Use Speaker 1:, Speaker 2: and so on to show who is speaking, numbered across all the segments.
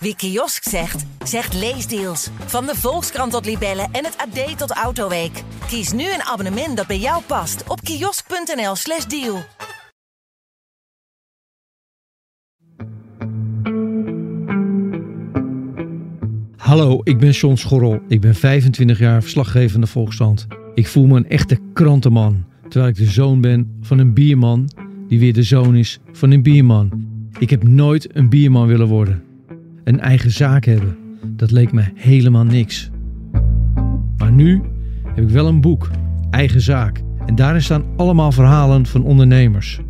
Speaker 1: Wie kiosk zegt, zegt leesdeals. Van de Volkskrant tot Libellen en het AD tot Autoweek. Kies nu een abonnement dat bij jou past op kiosk.nl/slash deal.
Speaker 2: Hallo, ik ben John Schorrel. Ik ben 25 jaar verslaggever van de Volkskrant. Ik voel me een echte krantenman, terwijl ik de zoon ben van een bierman die weer de zoon is van een bierman. Ik heb nooit een bierman willen worden. Een eigen zaak hebben, dat leek me helemaal niks. Maar nu heb ik wel een boek, Eigen Zaak. En daarin staan allemaal verhalen van ondernemers.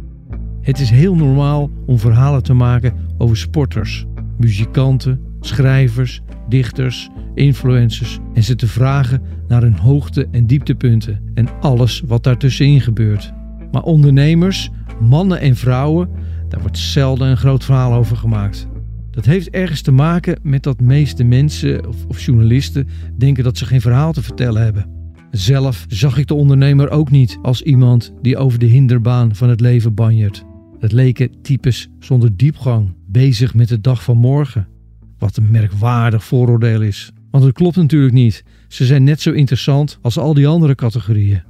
Speaker 2: Het is heel normaal om verhalen te maken over sporters, muzikanten, schrijvers, dichters, influencers en ze te vragen naar hun hoogte- en dieptepunten en alles wat daartussenin gebeurt. Maar ondernemers, mannen en vrouwen, daar wordt zelden een groot verhaal over gemaakt. Dat heeft ergens te maken met dat meeste mensen of, of journalisten denken dat ze geen verhaal te vertellen hebben. Zelf zag ik de ondernemer ook niet als iemand die over de hinderbaan van het leven banjert. Het leken types zonder diepgang, bezig met de dag van morgen. Wat een merkwaardig vooroordeel is. Want het klopt natuurlijk niet. Ze zijn net zo interessant als al die andere categorieën.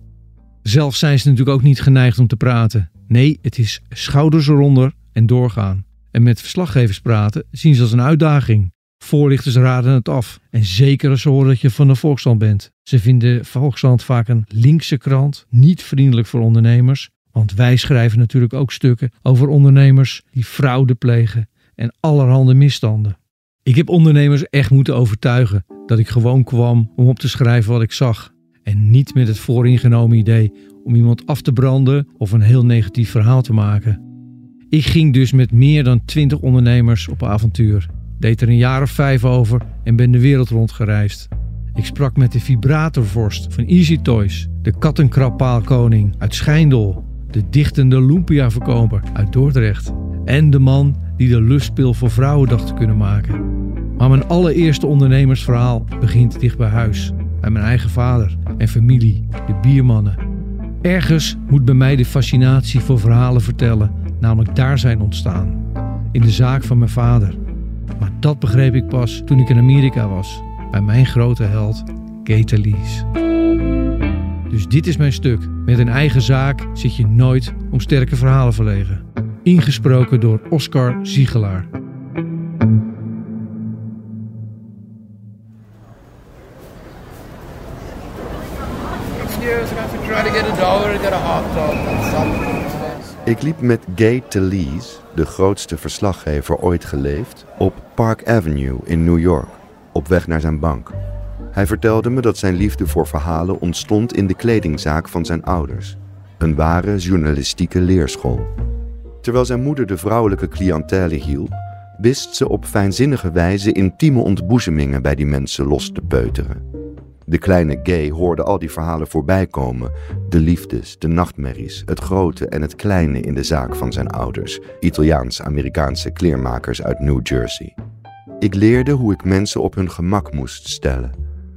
Speaker 2: Zelf zijn ze natuurlijk ook niet geneigd om te praten. Nee, het is schouders eronder en doorgaan. En met verslaggevers praten zien ze als een uitdaging. Voorlichters raden het af. En zeker als ze horen dat je van de Volkskrant bent. Ze vinden Volkskrant vaak een linkse krant, niet vriendelijk voor ondernemers. Want wij schrijven natuurlijk ook stukken over ondernemers die fraude plegen en allerhande misstanden. Ik heb ondernemers echt moeten overtuigen dat ik gewoon kwam om op te schrijven wat ik zag. En niet met het vooringenomen idee om iemand af te branden of een heel negatief verhaal te maken. Ik ging dus met meer dan 20 ondernemers op avontuur. Deed er een jaar of vijf over en ben de wereld rondgereisd. Ik sprak met de vibratorvorst van Easy Toys, de kattenkrabbaalkoning uit Schijndel, de dichtende lumpia-verkoper uit Dordrecht en de man die de lustpil voor vrouwen dacht te kunnen maken. Maar mijn allereerste ondernemersverhaal begint dicht bij huis, bij mijn eigen vader en familie, de biermannen. Ergens moet bij mij de fascinatie voor verhalen vertellen namelijk daar zijn ontstaan, in de zaak van mijn vader. Maar dat begreep ik pas toen ik in Amerika was, bij mijn grote held, Kate Lees. Dus dit is mijn stuk. Met een eigen zaak zit je nooit om sterke verhalen verlegen. Ingesproken door Oscar Ziegelaar.
Speaker 3: Try to get a dollar get a.
Speaker 4: Ik liep met Gay Talese, de grootste verslaggever ooit geleefd, op Park Avenue in New York, op weg naar zijn bank. Hij vertelde me dat zijn liefde voor verhalen ontstond in de kledingzaak van zijn ouders, een ware journalistieke leerschool. Terwijl zijn moeder de vrouwelijke cliëntele hielp, wist ze op fijnzinnige wijze intieme ontboezemingen bij die mensen los te peuteren. De kleine gay hoorde al die verhalen voorbij komen. De liefdes, de nachtmerries, het grote en het kleine in de zaak van zijn ouders, Italiaans-Amerikaanse kleermakers uit New Jersey. Ik leerde hoe ik mensen op hun gemak moest stellen,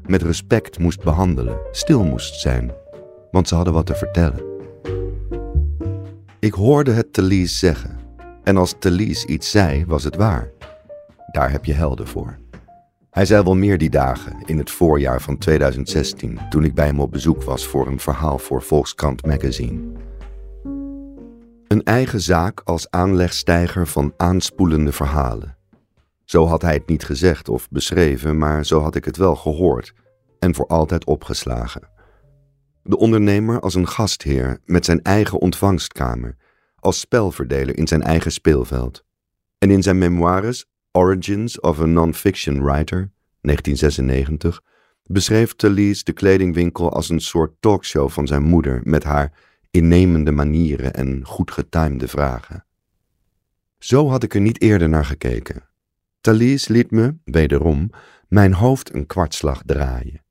Speaker 4: met respect moest behandelen, stil moest zijn, want ze hadden wat te vertellen. Ik hoorde het Thalys zeggen, en als Thalys iets zei, was het waar. Daar heb je helden voor. Hij zei wel meer die dagen, in het voorjaar van 2016, toen ik bij hem op bezoek was voor een verhaal voor Volkskrant Magazine. Een eigen zaak als aanlegstijger van aanspoelende verhalen. Zo had hij het niet gezegd of beschreven, maar zo had ik het wel gehoord en voor altijd opgeslagen. De ondernemer als een gastheer met zijn eigen ontvangstkamer, als spelverdeler in zijn eigen speelveld. En in zijn memoires Origins of a Non-Fiction Writer, 1996, beschreef Talese de kledingwinkel als een soort talkshow van zijn moeder met haar innemende manieren en goed getimede vragen. Zo had ik er niet eerder naar gekeken. Talese liet me, wederom, mijn hoofd een kwartslag draaien.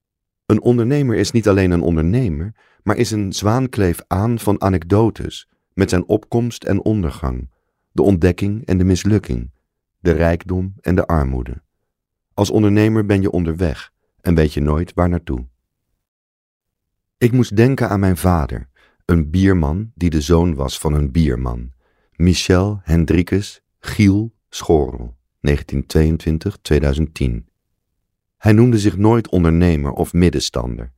Speaker 4: Een ondernemer is niet alleen een ondernemer, maar is een zwaankleef aan van anekdotes met zijn opkomst en ondergang, de ontdekking en de mislukking de rijkdom en de armoede. Als ondernemer ben je onderweg en weet je nooit waar naartoe. Ik moest denken aan mijn vader, een bierman die de zoon was van een bierman, Michel Hendrikus Giel Schorel. 1922-2010. Hij noemde zich nooit ondernemer of middenstander.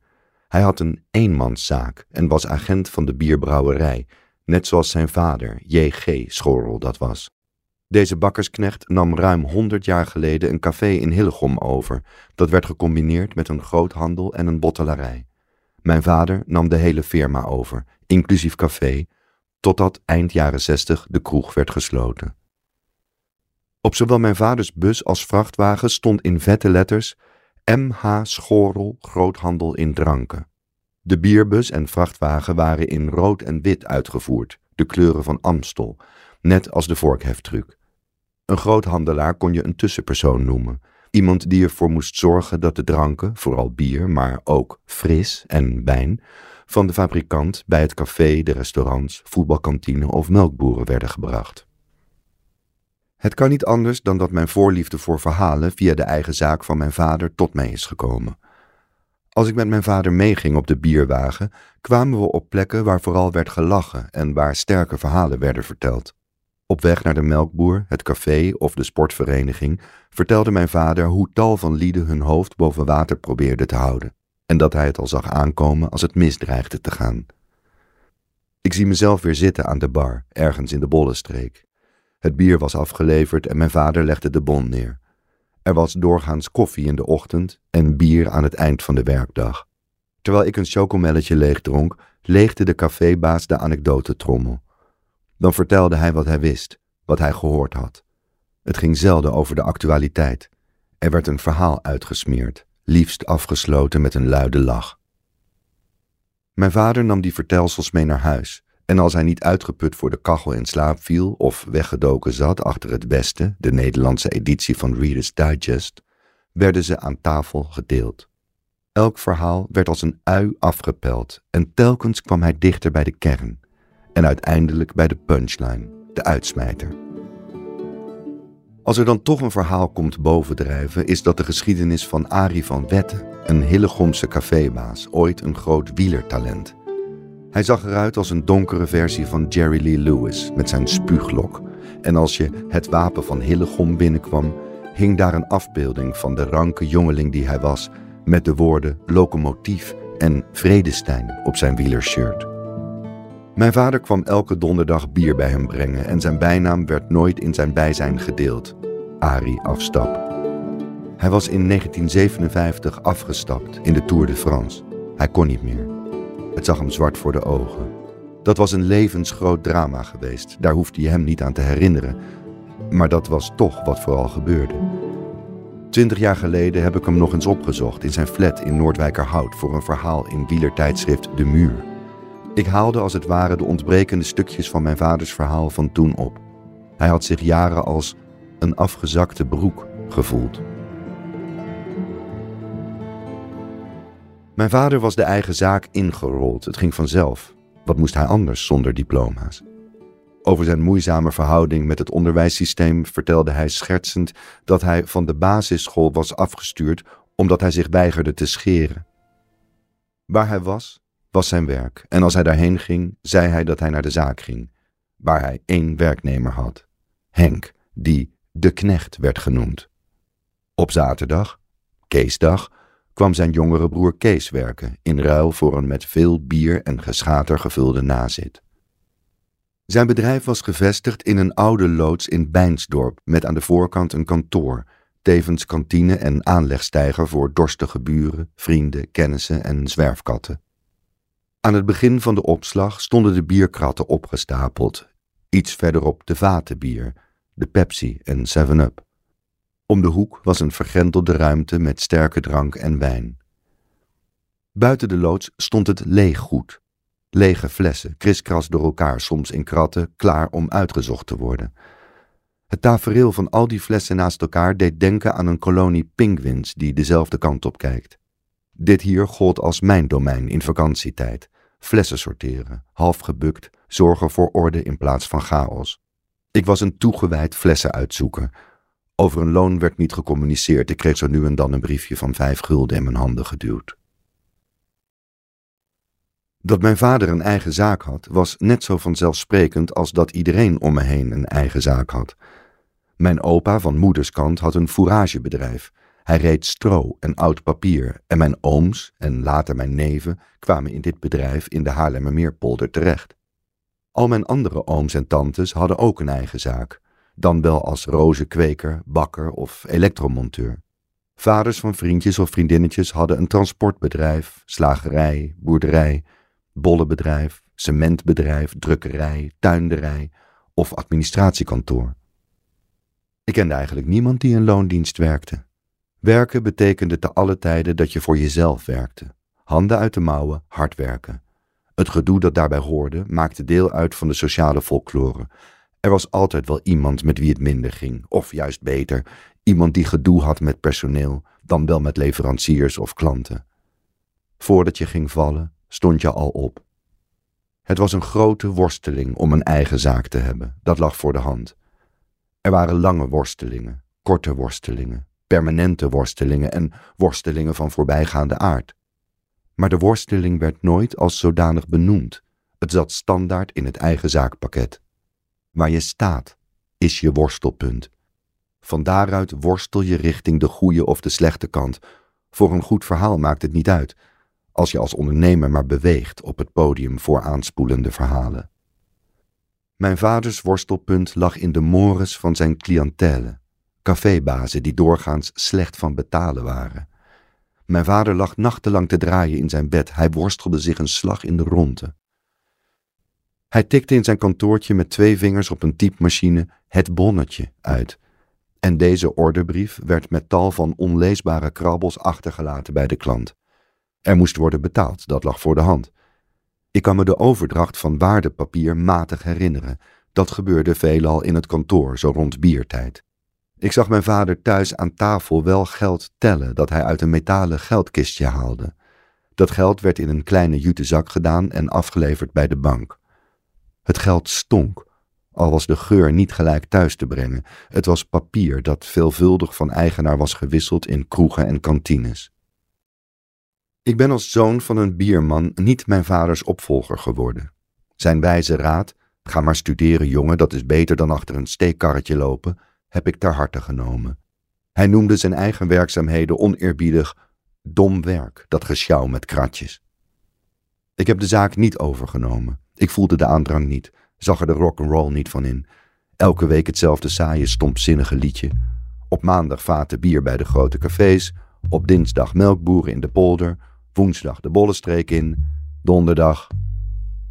Speaker 4: Hij had een eenmanszaak en was agent van de bierbrouwerij, net zoals zijn vader, J.G. Schorrel, dat was. Deze bakkersknecht nam ruim 100 jaar geleden een café in Hillegom over. Dat werd gecombineerd met een groothandel en een bottelarij. Mijn vader nam de hele firma over, inclusief café, totdat eind jaren 60 de kroeg werd gesloten. Op zowel mijn vaders bus als vrachtwagen stond in vette letters M.H. Schorel Groothandel in Dranken. De bierbus en vrachtwagen waren in rood en wit uitgevoerd, de kleuren van Amstel, net als de vorkheftruc. Een groothandelaar kon je een tussenpersoon noemen, iemand die ervoor moest zorgen dat de dranken, vooral bier, maar ook fris en wijn, van de fabrikant bij het café, de restaurants, voetbalkantine of melkboeren werden gebracht. Het kan niet anders dan dat mijn voorliefde voor verhalen via de eigen zaak van mijn vader tot mij is gekomen. Als ik met mijn vader meeging op de bierwagen, kwamen we op plekken waar vooral werd gelachen en waar sterke verhalen werden verteld. Op weg naar de melkboer, het café of de sportvereniging vertelde mijn vader hoe tal van lieden hun hoofd boven water probeerden te houden en dat hij het al zag aankomen als het misdreigde te gaan. Ik zie mezelf weer zitten aan de bar, ergens in de Bollenstreek. Het bier was afgeleverd en mijn vader legde de bon neer. Er was doorgaans koffie in de ochtend en bier aan het eind van de werkdag. Terwijl ik een chocomelletje leeg dronk, leegde de cafébaas de anekdotetrommel. Dan vertelde hij wat hij wist, wat hij gehoord had. Het ging zelden over de actualiteit. Er werd een verhaal uitgesmeerd, liefst afgesloten met een luide lach. Mijn vader nam die vertelsels mee naar huis, en als hij niet uitgeput voor de kachel in slaap viel of weggedoken zat achter het beste, de Nederlandse editie van Reader's Digest, werden ze aan tafel gedeeld. Elk verhaal werd als een ui afgepeld en telkens kwam hij dichter bij de kern en uiteindelijk bij de punchline, de uitsmijter. Als er dan toch een verhaal komt bovendrijven, is dat de geschiedenis van Arie van Wetten, een Hillegomse cafébaas, ooit een groot wielertalent. Hij zag eruit als een donkere versie van Jerry Lee Lewis met zijn spuuglok. En als je het wapen van Hillegom binnenkwam, hing daar een afbeelding van de ranke jongeling die hij was, met de woorden locomotief en Vredestein op zijn wielershirt. Mijn vader kwam elke donderdag bier bij hem brengen en zijn bijnaam werd nooit in zijn bijzijn gedeeld. Arie afstap. Hij was in 1957 afgestapt in de Tour de France. Hij kon niet meer. Het zag hem zwart voor de ogen. Dat was een levensgroot drama geweest, daar hoefde je hem niet aan te herinneren. Maar dat was toch wat vooral gebeurde. Twintig jaar geleden heb ik hem nog eens opgezocht in zijn flat in Noordwijkerhout voor een verhaal in wielertijdschrift De Muur. Ik haalde als het ware de ontbrekende stukjes van mijn vaders verhaal van toen op. Hij had zich jaren als een afgezakte broek gevoeld. Mijn vader was de eigen zaak ingerold. Het ging vanzelf. Wat moest hij anders zonder diploma's? Over zijn moeizame verhouding met het onderwijssysteem vertelde hij schertsend dat hij van de basisschool was afgestuurd omdat hij zich weigerde te scheren. Waar hij was, was zijn werk, en als hij daarheen ging, zei hij dat hij naar de zaak ging, waar hij één werknemer had, Henk, die de knecht werd genoemd. Op zaterdag, Keesdag, kwam zijn jongere broer Kees werken, in ruil voor een met veel bier en geschater gevulde nazit. Zijn bedrijf was gevestigd in een oude loods in Bijnsdorp met aan de voorkant een kantoor, tevens kantine en aanlegstijger voor dorstige buren, vrienden, kennissen en zwerfkatten. Aan het begin van de opslag stonden de bierkratten opgestapeld, iets verderop de vatenbier, de Pepsi en 7-Up. Om de hoek was een vergrendelde ruimte met sterke drank en wijn. Buiten de loods stond het leeggoed. Lege flessen, kriskras door elkaar, soms in kratten, klaar om uitgezocht te worden. Het tafereel van al die flessen naast elkaar deed denken aan een kolonie pinguïns die dezelfde kant op kijkt. Dit hier gold als mijn domein in vakantietijd. Flessen sorteren, half gebukt, zorgen voor orde in plaats van chaos. Ik was een toegewijd flessenuitzoeker, over een loon werd niet gecommuniceerd. Ik kreeg zo nu en dan een briefje van vijf gulden in mijn handen geduwd. Dat mijn vader een eigen zaak had, was net zo vanzelfsprekend als dat iedereen om me heen een eigen zaak had. Mijn opa van moederskant had een fouragebedrijf. Hij reed stro en oud papier en mijn ooms en later mijn neven kwamen in dit bedrijf in de Haarlemmermeerpolder terecht. Al mijn andere ooms en tantes hadden ook een eigen zaak, dan wel als rozenkweker, bakker of elektromonteur. Vaders van vriendjes of vriendinnetjes hadden een transportbedrijf, slagerij, boerderij, bollenbedrijf, cementbedrijf, drukkerij, tuinderij of administratiekantoor. Ik kende eigenlijk niemand die in loondienst werkte. Werken betekende te alle tijden dat je voor jezelf werkte. Handen uit de mouwen, hard werken. Het gedoe dat daarbij hoorde maakte deel uit van de sociale folklore. Er was altijd wel iemand met wie het minder ging, of juist beter, iemand die gedoe had met personeel, dan wel met leveranciers of klanten. Voordat je ging vallen, stond je al op. Het was een grote worsteling om een eigen zaak te hebben, dat lag voor de hand. Er waren lange worstelingen, korte worstelingen, permanente worstelingen en worstelingen van voorbijgaande aard. Maar de worsteling werd nooit als zodanig benoemd. Het zat standaard in het eigen zaakpakket. Waar je staat, is je worstelpunt. Van daaruit worstel je richting de goede of de slechte kant. Voor een goed verhaal maakt het niet uit, als je als ondernemer maar beweegt op het podium voor aanspoelende verhalen. Mijn vaders worstelpunt lag in de mores van zijn cliëntele, cafébazen die doorgaans slecht van betalen waren. Mijn vader lag nachtenlang te draaien in zijn bed, hij worstelde zich een slag in de ronde. Hij tikte in zijn kantoortje met twee vingers op een typemachine het bonnetje uit. En deze orderbrief werd met tal van onleesbare krabbels achtergelaten bij de klant. Er moest worden betaald, dat lag voor de hand. Ik kan me de overdracht van waardepapier matig herinneren. Dat gebeurde veelal in het kantoor, zo rond biertijd. Ik zag mijn vader thuis aan tafel wel geld tellen dat hij uit een metalen geldkistje haalde. Dat geld werd in een kleine jute zak gedaan en afgeleverd bij de bank. Het geld stonk, al was de geur niet gelijk thuis te brengen. Het was papier dat veelvuldig van eigenaar was gewisseld in kroegen en kantines. Ik ben als zoon van een bierman niet mijn vaders opvolger geworden. Zijn wijze raad, ga maar studeren jongen, dat is beter dan achter een steekkarretje lopen, heb ik ter harte genomen. Hij noemde zijn eigen werkzaamheden oneerbiedig dom werk, dat gesjouw met kratjes. Ik heb de zaak niet overgenomen. Ik voelde de aandrang niet, zag er de rock'n'roll niet van in. Elke week hetzelfde saaie, stompzinnige liedje. Op maandag vaten bier bij de grote cafés, op dinsdag melkboeren in de polder, woensdag de bollenstreek in, donderdag,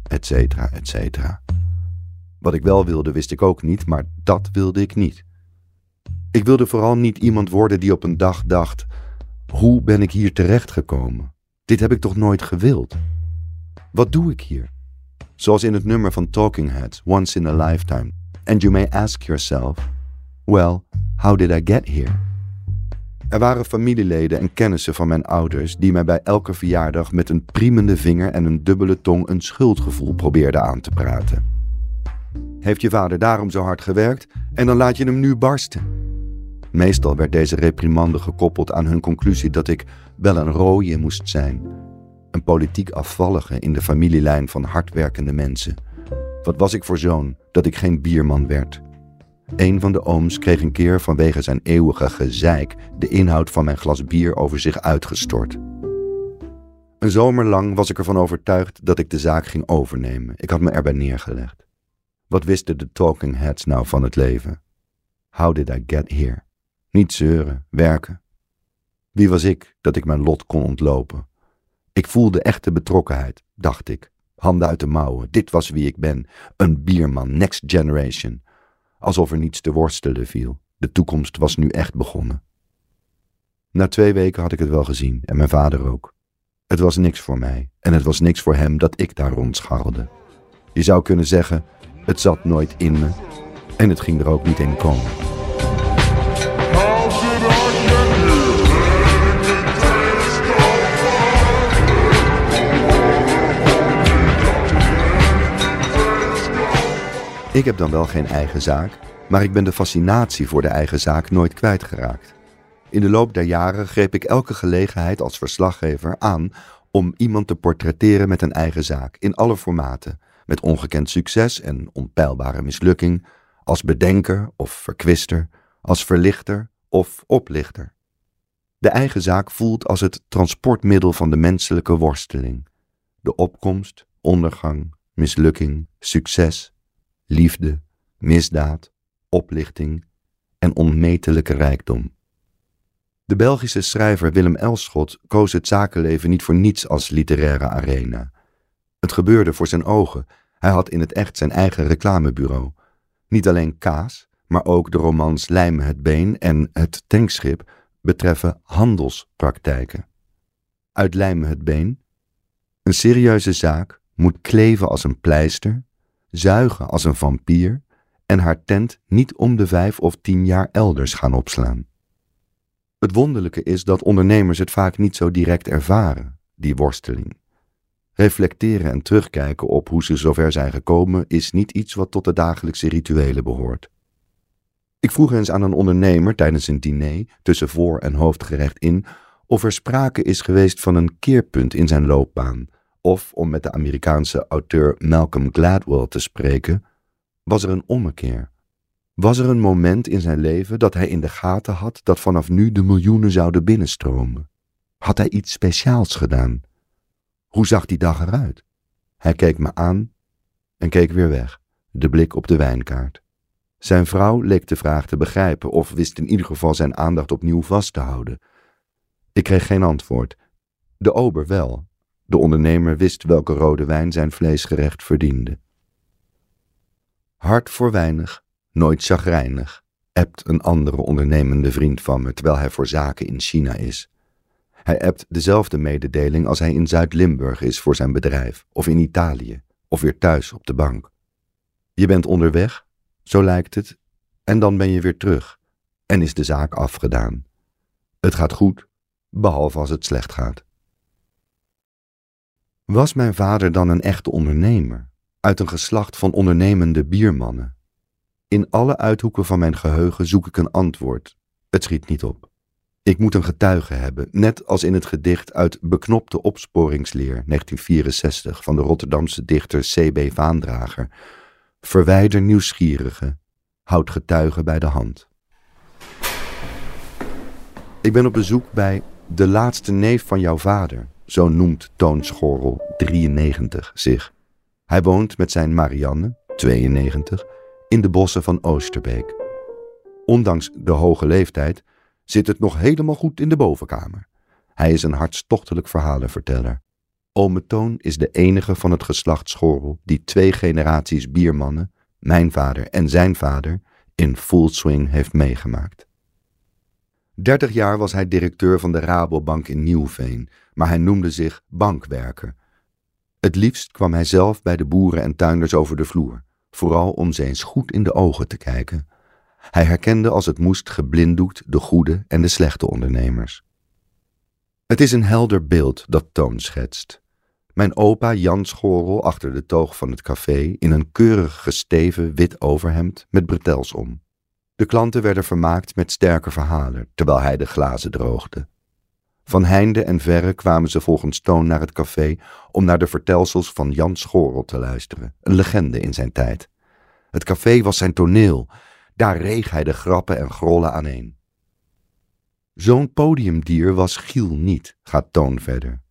Speaker 4: et cetera, et cetera. Wat ik wel wilde, wist ik ook niet, maar dat wilde ik niet. Ik wilde vooral niet iemand worden die op een dag dacht: hoe ben ik hier terechtgekomen? Dit heb ik toch nooit gewild? Wat doe ik hier? Zoals in het nummer van Talking Heads, Once in a Lifetime. And you may ask yourself: well, how did I get here? Er waren familieleden en kennissen van mijn ouders die mij bij elke verjaardag met een priemende vinger en een dubbele tong een schuldgevoel probeerden aan te praten. Heeft je vader daarom zo hard gewerkt en dan laat je hem nu barsten? Meestal werd deze reprimande gekoppeld aan hun conclusie dat ik wel een rooie moest zijn. Een politiek afvallige in de familielijn van hardwerkende mensen. Wat was ik voor zoon dat ik geen bierman werd? Een van de ooms kreeg een keer vanwege zijn eeuwige gezeik de inhoud van mijn glas bier over zich uitgestort. Een zomer lang was ik ervan overtuigd dat ik de zaak ging overnemen. Ik had me erbij neergelegd. Wat wisten de talking heads nou van het leven? How did I get here? Niet zeuren, werken. Wie was ik dat ik mijn lot kon ontlopen? Ik voelde echte betrokkenheid, dacht ik. Handen uit de mouwen, dit was wie ik ben. Een bierman, next generation alsof er niets te worstelen viel. De toekomst was nu echt begonnen. Na twee weken had ik het wel gezien en mijn vader ook. Het was niks voor mij en het was niks voor hem dat ik daar rondscharrelde. Je zou kunnen zeggen, het zat nooit in me en het ging er ook niet in komen. Ik heb dan wel geen eigen zaak, maar ik ben de fascinatie voor de eigen zaak nooit kwijtgeraakt. In de loop der jaren greep ik elke gelegenheid als verslaggever aan om iemand te portretteren met een eigen zaak, in alle formaten, met ongekend succes en onpeilbare mislukking, als bedenker of verkwister, als verlichter of oplichter. De eigen zaak voelt als het transportmiddel van de menselijke worsteling. De opkomst, ondergang, mislukking, succes, liefde, misdaad, oplichting en onmetelijke rijkdom. De Belgische schrijver Willem Elschot koos het zakenleven niet voor niets als literaire arena. Het gebeurde voor zijn ogen. Hij had in het echt zijn eigen reclamebureau. Niet alleen kaas, maar ook de romans Lijmen het Been en Het Tankschip betreffen handelspraktijken. Uit Lijmen het Been. Een serieuze zaak moet kleven als een pleister, zuigen als een vampier en haar tent niet om de vijf of tien jaar elders gaan opslaan. Het wonderlijke is dat ondernemers het vaak niet zo direct ervaren, die worsteling. Reflecteren en terugkijken op hoe ze zover zijn gekomen is niet iets wat tot de dagelijkse rituelen behoort. Ik vroeg eens aan een ondernemer tijdens een diner tussen voor- en hoofdgerecht in of er sprake is geweest van een keerpunt in zijn loopbaan, of om met de Amerikaanse auteur Malcolm Gladwell te spreken, was er een ommekeer. Was er een moment in zijn leven dat hij in de gaten had dat vanaf nu de miljoenen zouden binnenstromen? Had hij iets speciaals gedaan? Hoe zag die dag eruit? Hij keek me aan en keek weer weg, de blik op de wijnkaart. Zijn vrouw leek de vraag te begrijpen of wist in ieder geval zijn aandacht opnieuw vast te houden. Ik kreeg geen antwoord. De ober wel. De ondernemer wist welke rode wijn zijn vleesgerecht verdiende. Hart voor weinig, nooit chagrijnig, ebt een andere ondernemende vriend van me terwijl hij voor zaken in China is. Hij ebt dezelfde mededeling als hij in Zuid-Limburg is voor zijn bedrijf, of in Italië, of weer thuis op de bank. Je bent onderweg, zo lijkt het, en dan ben je weer terug, en is de zaak afgedaan. Het gaat goed, behalve als het slecht gaat. Was mijn vader dan een echte ondernemer, uit een geslacht van ondernemende biermannen? In alle uithoeken van mijn geheugen zoek ik een antwoord. Het schiet niet op. Ik moet een getuige hebben, net als in het gedicht uit Beknopte opsporingsleer 1964 van de Rotterdamse dichter C.B. Vaandrager. Verwijder nieuwsgierige, houd getuigen bij de hand. Ik ben op bezoek bij de laatste neef van jouw vader, zo noemt Toon Schorrel 93 zich. Hij woont met zijn Marianne, 92, in de bossen van Oosterbeek. Ondanks de hoge leeftijd zit het nog helemaal goed in de bovenkamer. Hij is een hartstochtelijk verhalenverteller. Ome Toon is de enige van het geslacht Schorrel die twee generaties biermannen, mijn vader en zijn vader, in full swing heeft meegemaakt. Dertig jaar was hij directeur van de Rabobank in Nieuwveen, maar hij noemde zich bankwerker. Het liefst kwam hij zelf bij de boeren en tuinders over de vloer, vooral om ze eens goed in de ogen te kijken. Hij herkende als het moest geblinddoekt de goede en de slechte ondernemers. Het is een helder beeld dat Toon schetst. Mijn opa Jan Schorel achter de toog van het café in een keurig gesteven wit overhemd met bretels om. De klanten werden vermaakt met sterke verhalen terwijl hij de glazen droogde. Van heinde en verre kwamen ze volgens Toon naar het café om naar de vertelsels van Jan Schorel te luisteren, een legende in zijn tijd. Het café was zijn toneel, daar reeg hij de grappen en grollen aaneen. Zo'n podiumdier was Giel niet, gaat Toon verder.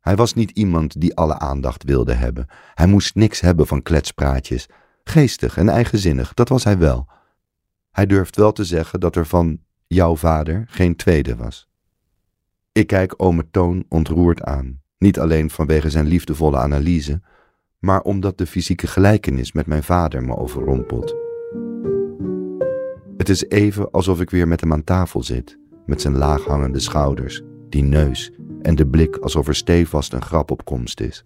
Speaker 4: Hij was niet iemand die alle aandacht wilde hebben. Hij moest niks hebben van kletspraatjes. Geestig en eigenzinnig, dat was hij wel. Hij durft wel te zeggen dat er van jouw vader geen tweede was. Ik kijk ome Toon ontroerd aan, niet alleen vanwege zijn liefdevolle analyse, maar omdat de fysieke gelijkenis met mijn vader me overrompelt. Het is even alsof ik weer met hem aan tafel zit, met zijn laaghangende schouders, die neus en de blik alsof er stevast een grap op komst is.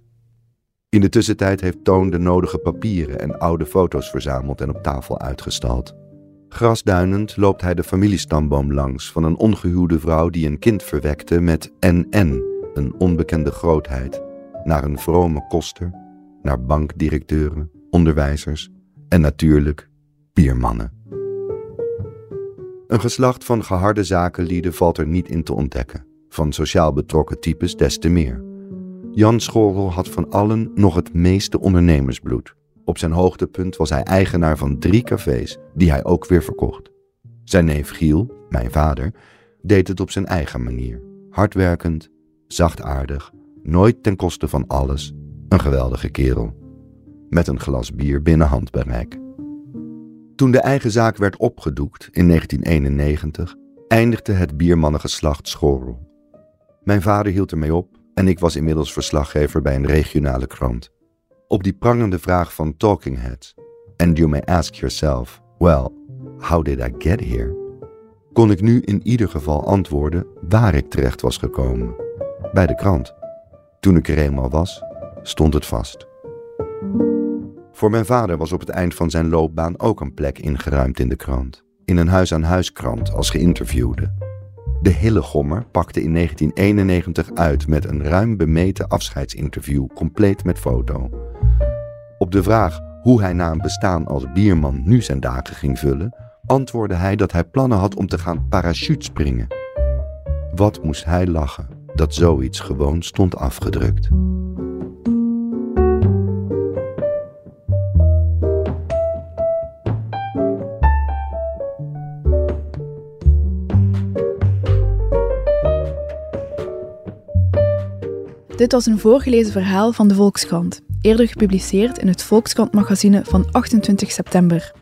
Speaker 4: In de tussentijd heeft Toon de nodige papieren en oude foto's verzameld en op tafel uitgestald. Grasduinend loopt hij de familiestamboom langs van een ongehuwde vrouw die een kind verwekte met NN, een onbekende grootheid, naar een vrome koster, naar bankdirecteuren, onderwijzers en natuurlijk biermannen. Een geslacht van geharde zakenlieden valt er niet in te ontdekken, van sociaal betrokken types des te meer. Jan Schorrel had van allen nog het meeste ondernemersbloed, Op zijn hoogtepunt was hij eigenaar van drie cafés die hij ook weer verkocht. Zijn neef Giel, mijn vader, deed het op zijn eigen manier. Hardwerkend, zachtaardig, nooit ten koste van alles, een geweldige kerel. Met een glas bier binnen handbereik. Toen de eigen zaak werd opgedoekt in 1991, eindigde het biermannengeslacht Schorrel. Mijn vader hield ermee op en ik was inmiddels verslaggever bij een regionale krant. Op die prangende vraag van Talking Heads, and you may ask yourself, well, how did I get here? Kon ik nu in ieder geval antwoorden waar ik terecht was gekomen. Bij de krant. Toen ik er eenmaal was, stond het vast. Voor mijn vader was op het eind van zijn loopbaan ook een plek ingeruimd in de krant. In een huis-aan-huiskrant als geïnterviewde. De Hillegommer pakte in 1991 uit met een ruim bemeten afscheidsinterview, compleet met foto. Op de vraag hoe hij na een bestaan als bierman nu zijn dagen ging vullen, antwoordde hij dat hij plannen had om te gaan parachutespringen. Wat moest hij lachen dat zoiets gewoon stond afgedrukt.
Speaker 5: Dit was een voorgelezen verhaal van de Volkskrant, eerder gepubliceerd in het Volkskrant-magazine van 28 september.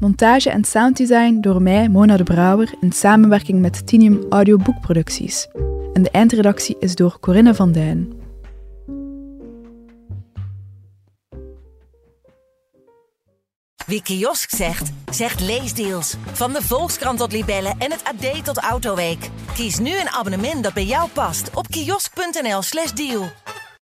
Speaker 5: Montage en sounddesign door mij, Mona de Brouwer, in samenwerking met Tinium Audioboekproducties. En de eindredactie is door Corinne van Duin.
Speaker 1: Wie kiosk zegt, zegt leesdeals. Van de Volkskrant tot Libellen en het AD tot Autoweek. Kies nu een abonnement dat bij jou past op kiosk.nl/slash deal.